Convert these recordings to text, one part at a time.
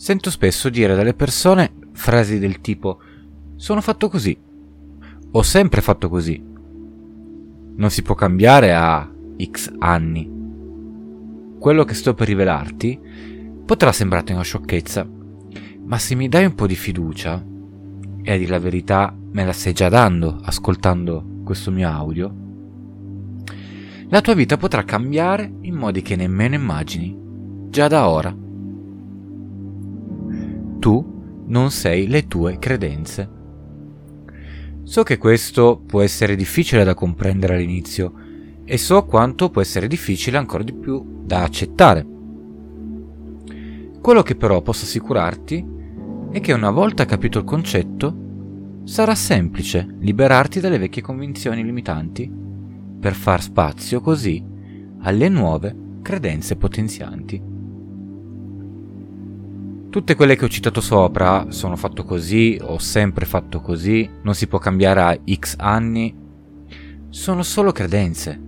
Sento spesso dire dalle persone frasi del tipo sono fatto così, ho sempre fatto così. Non si può cambiare a X anni. Quello che sto per rivelarti potrà sembrarti una sciocchezza, ma se mi dai un po' di fiducia, e a dire la verità me la stai già dando ascoltando questo mio audio, la tua vita potrà cambiare in modi che nemmeno immagini, già da ora. Tu non sei le tue credenze. So che questo può essere difficile da comprendere all'inizio e so quanto può essere difficile ancora di più da accettare. Quello che però posso assicurarti è che una volta capito il concetto, sarà semplice liberarti dalle vecchie convinzioni limitanti per far spazio così alle nuove credenze potenzianti. Tutte quelle che ho citato sopra, sono fatto così, ho sempre fatto così, non si può cambiare a X anni, sono solo credenze.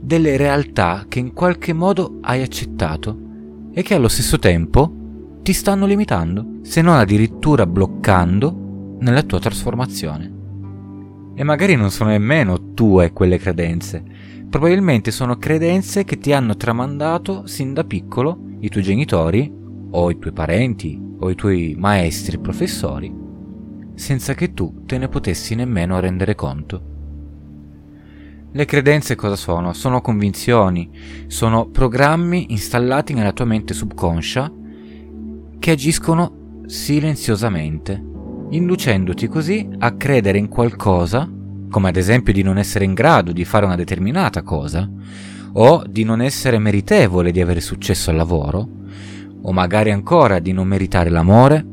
Delle realtà che in qualche modo hai accettato e che allo stesso tempo ti stanno limitando, se non addirittura bloccando nella tua trasformazione. E magari non sono nemmeno tue quelle credenze, probabilmente sono credenze che ti hanno tramandato sin da piccolo i tuoi genitori o i tuoi parenti o i tuoi maestri professori, senza che tu te ne potessi nemmeno rendere conto. Le credenze cosa sono? Sono convinzioni, sono programmi installati nella tua mente subconscia che agiscono silenziosamente, inducendoti così a credere in qualcosa, come ad esempio di non essere in grado di fare una determinata cosa, o di non essere meritevole di avere successo al lavoro, o magari ancora di non meritare l'amore,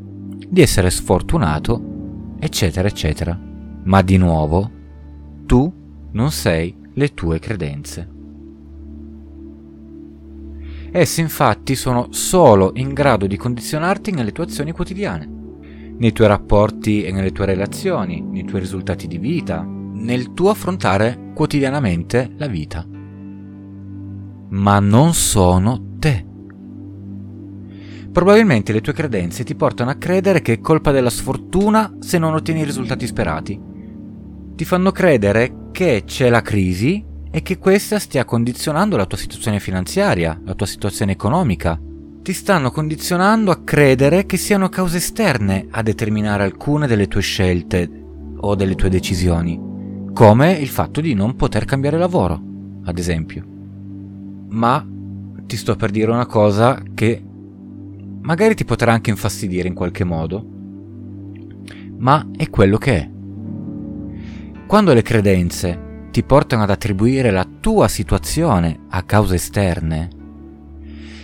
di essere sfortunato, eccetera, eccetera. Ma di nuovo, tu non sei le tue credenze. Esse infatti sono solo in grado di condizionarti nelle tue azioni quotidiane, nei tuoi rapporti e nelle tue relazioni, nei tuoi risultati di vita, nel tuo affrontare quotidianamente la vita. Ma non sono te. Probabilmente le tue credenze ti portano a credere che è colpa della sfortuna se non ottieni i risultati sperati. Ti fanno credere che c'è la crisi e che questa stia condizionando la tua situazione finanziaria, la tua situazione economica. Ti stanno condizionando a credere che siano cause esterne a determinare alcune delle tue scelte o delle tue decisioni, come il fatto di non poter cambiare lavoro, ad esempio. Ma ti sto per dire una cosa che magari ti potrà anche infastidire in qualche modo, ma è quello che è. Quando le credenze ti portano ad attribuire la tua situazione a cause esterne,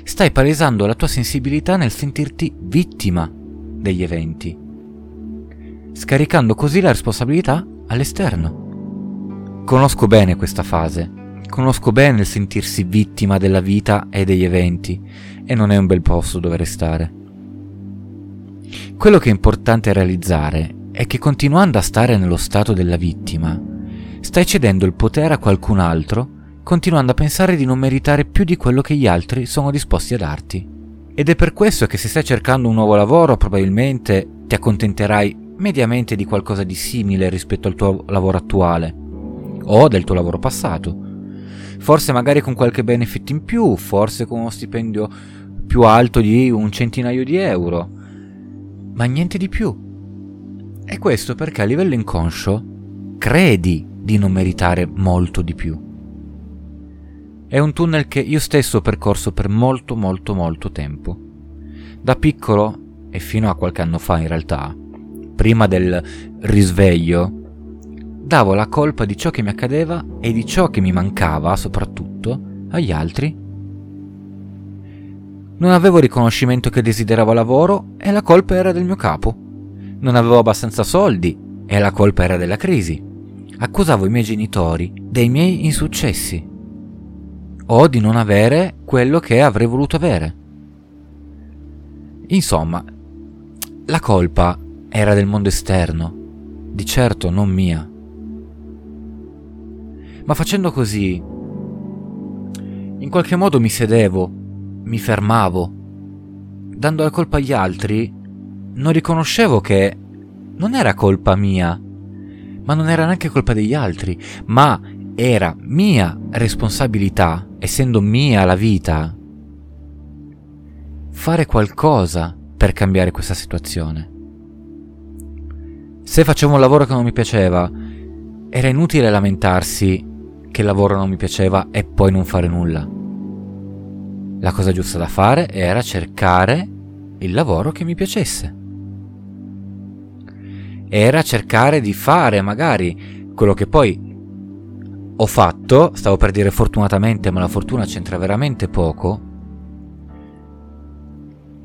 stai palesando la tua sensibilità nel sentirti vittima degli eventi, scaricando così la responsabilità all'esterno. Conosco bene questa fase, conosco bene il sentirsi vittima della vita e degli eventi, e non è un bel posto dove restare. Quello che è importante realizzare è che continuando a stare nello stato della vittima, stai cedendo il potere a qualcun altro, continuando a pensare di non meritare più di quello che gli altri sono disposti a darti. Ed è per questo che se stai cercando un nuovo lavoro probabilmente ti accontenterai mediamente di qualcosa di simile rispetto al tuo lavoro attuale o del tuo lavoro passato. Forse magari con qualche benefit in più, forse con uno stipendio più alto di un centinaio di euro, ma niente di più. E questo perché a livello inconscio credi di non meritare molto di più. È un tunnel che io stesso ho percorso per molto molto molto tempo. Da piccolo, e fino a qualche anno fa in realtà, prima del risveglio, davo la colpa di ciò che mi accadeva e di ciò che mi mancava soprattutto agli altri non avevo riconoscimento che desideravo lavoro e la colpa era del mio capo. Non avevo abbastanza soldi e la colpa era della crisi. Accusavo i miei genitori dei miei insuccessi o di non avere quello che avrei voluto avere. Insomma, la colpa era del mondo esterno, di certo non mia. Ma facendo così, in qualche modo mi sedevo mi fermavo, dando la colpa agli altri, non riconoscevo che non era colpa mia, ma non era neanche colpa degli altri, ma era mia responsabilità, essendo mia la vita, fare qualcosa per cambiare questa situazione. Se facevo un lavoro che non mi piaceva, era inutile lamentarsi che lavoro non mi piaceva e poi non fare nulla. La cosa giusta da fare era cercare il lavoro che mi piacesse. Era cercare di fare magari quello che poi ho fatto, stavo per dire fortunatamente, ma la fortuna c'entra veramente poco.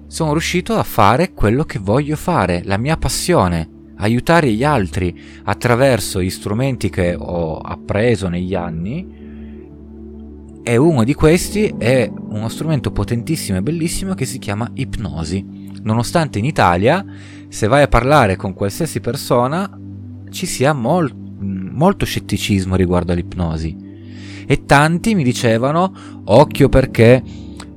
Sono riuscito a fare quello che voglio fare, la mia passione, aiutare gli altri attraverso gli strumenti che ho appreso negli anni. E uno di questi è uno strumento potentissimo e bellissimo che si chiama ipnosi. Nonostante in Italia, se vai a parlare con qualsiasi persona, ci sia molto molto scetticismo riguardo all'ipnosi e tanti mi dicevano occhio perché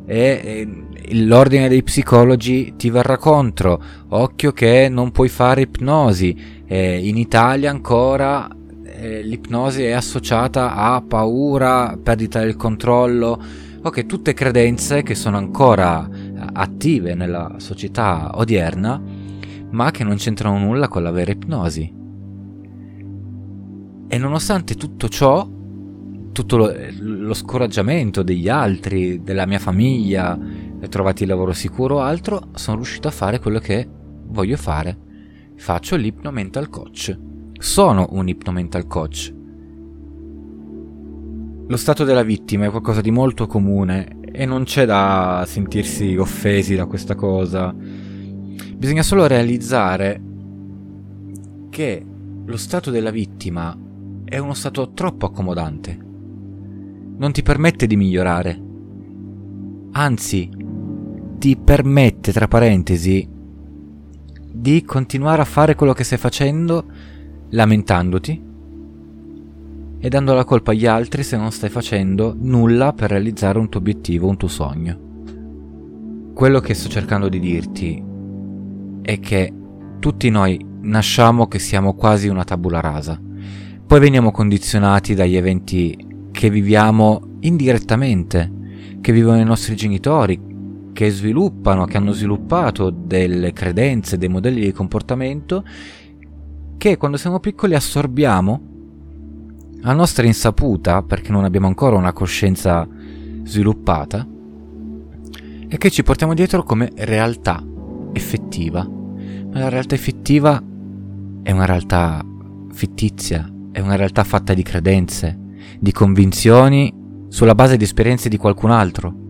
è, è, l'ordine dei psicologi ti verrà contro, occhio che non puoi fare ipnosi, eh, in Italia ancora eh, l'ipnosi è associata a paura, perdita del controllo, ok, tutte credenze che sono ancora attive nella società odierna, ma che non c'entrano nulla con la vera ipnosi. E nonostante tutto ciò, tutto lo, lo scoraggiamento degli altri, della mia famiglia, trovati il lavoro sicuro o altro, sono riuscito a fare quello che voglio fare. Faccio l'ipnomental coach. Sono un ipnomental coach. Lo stato della vittima è qualcosa di molto comune e non c'è da sentirsi offesi da questa cosa. Bisogna solo realizzare che lo stato della vittima è uno stato troppo accomodante. Non ti permette di migliorare. Anzi, ti permette, tra parentesi, di continuare a fare quello che stai facendo lamentandoti e dando la colpa agli altri se non stai facendo nulla per realizzare un tuo obiettivo, un tuo sogno. Quello che sto cercando di dirti è che tutti noi nasciamo che siamo quasi una tabula rasa poi veniamo condizionati dagli eventi che viviamo indirettamente, che vivono i nostri genitori, che sviluppano, che hanno sviluppato delle credenze, dei modelli di comportamento che quando siamo piccoli assorbiamo a nostra insaputa, perché non abbiamo ancora una coscienza sviluppata, e che ci portiamo dietro come realtà effettiva. Ma la realtà effettiva è una realtà fittizia, è una realtà fatta di credenze, di convinzioni sulla base di esperienze di qualcun altro,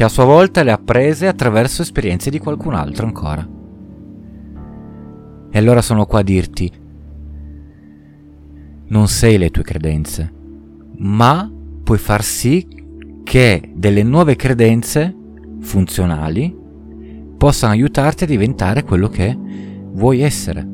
che a sua volta le ha prese attraverso esperienze di qualcun altro ancora. E allora sono qua a dirti, non sei le tue credenze, ma puoi far sì che delle nuove credenze funzionali possano aiutarti a diventare quello che vuoi essere.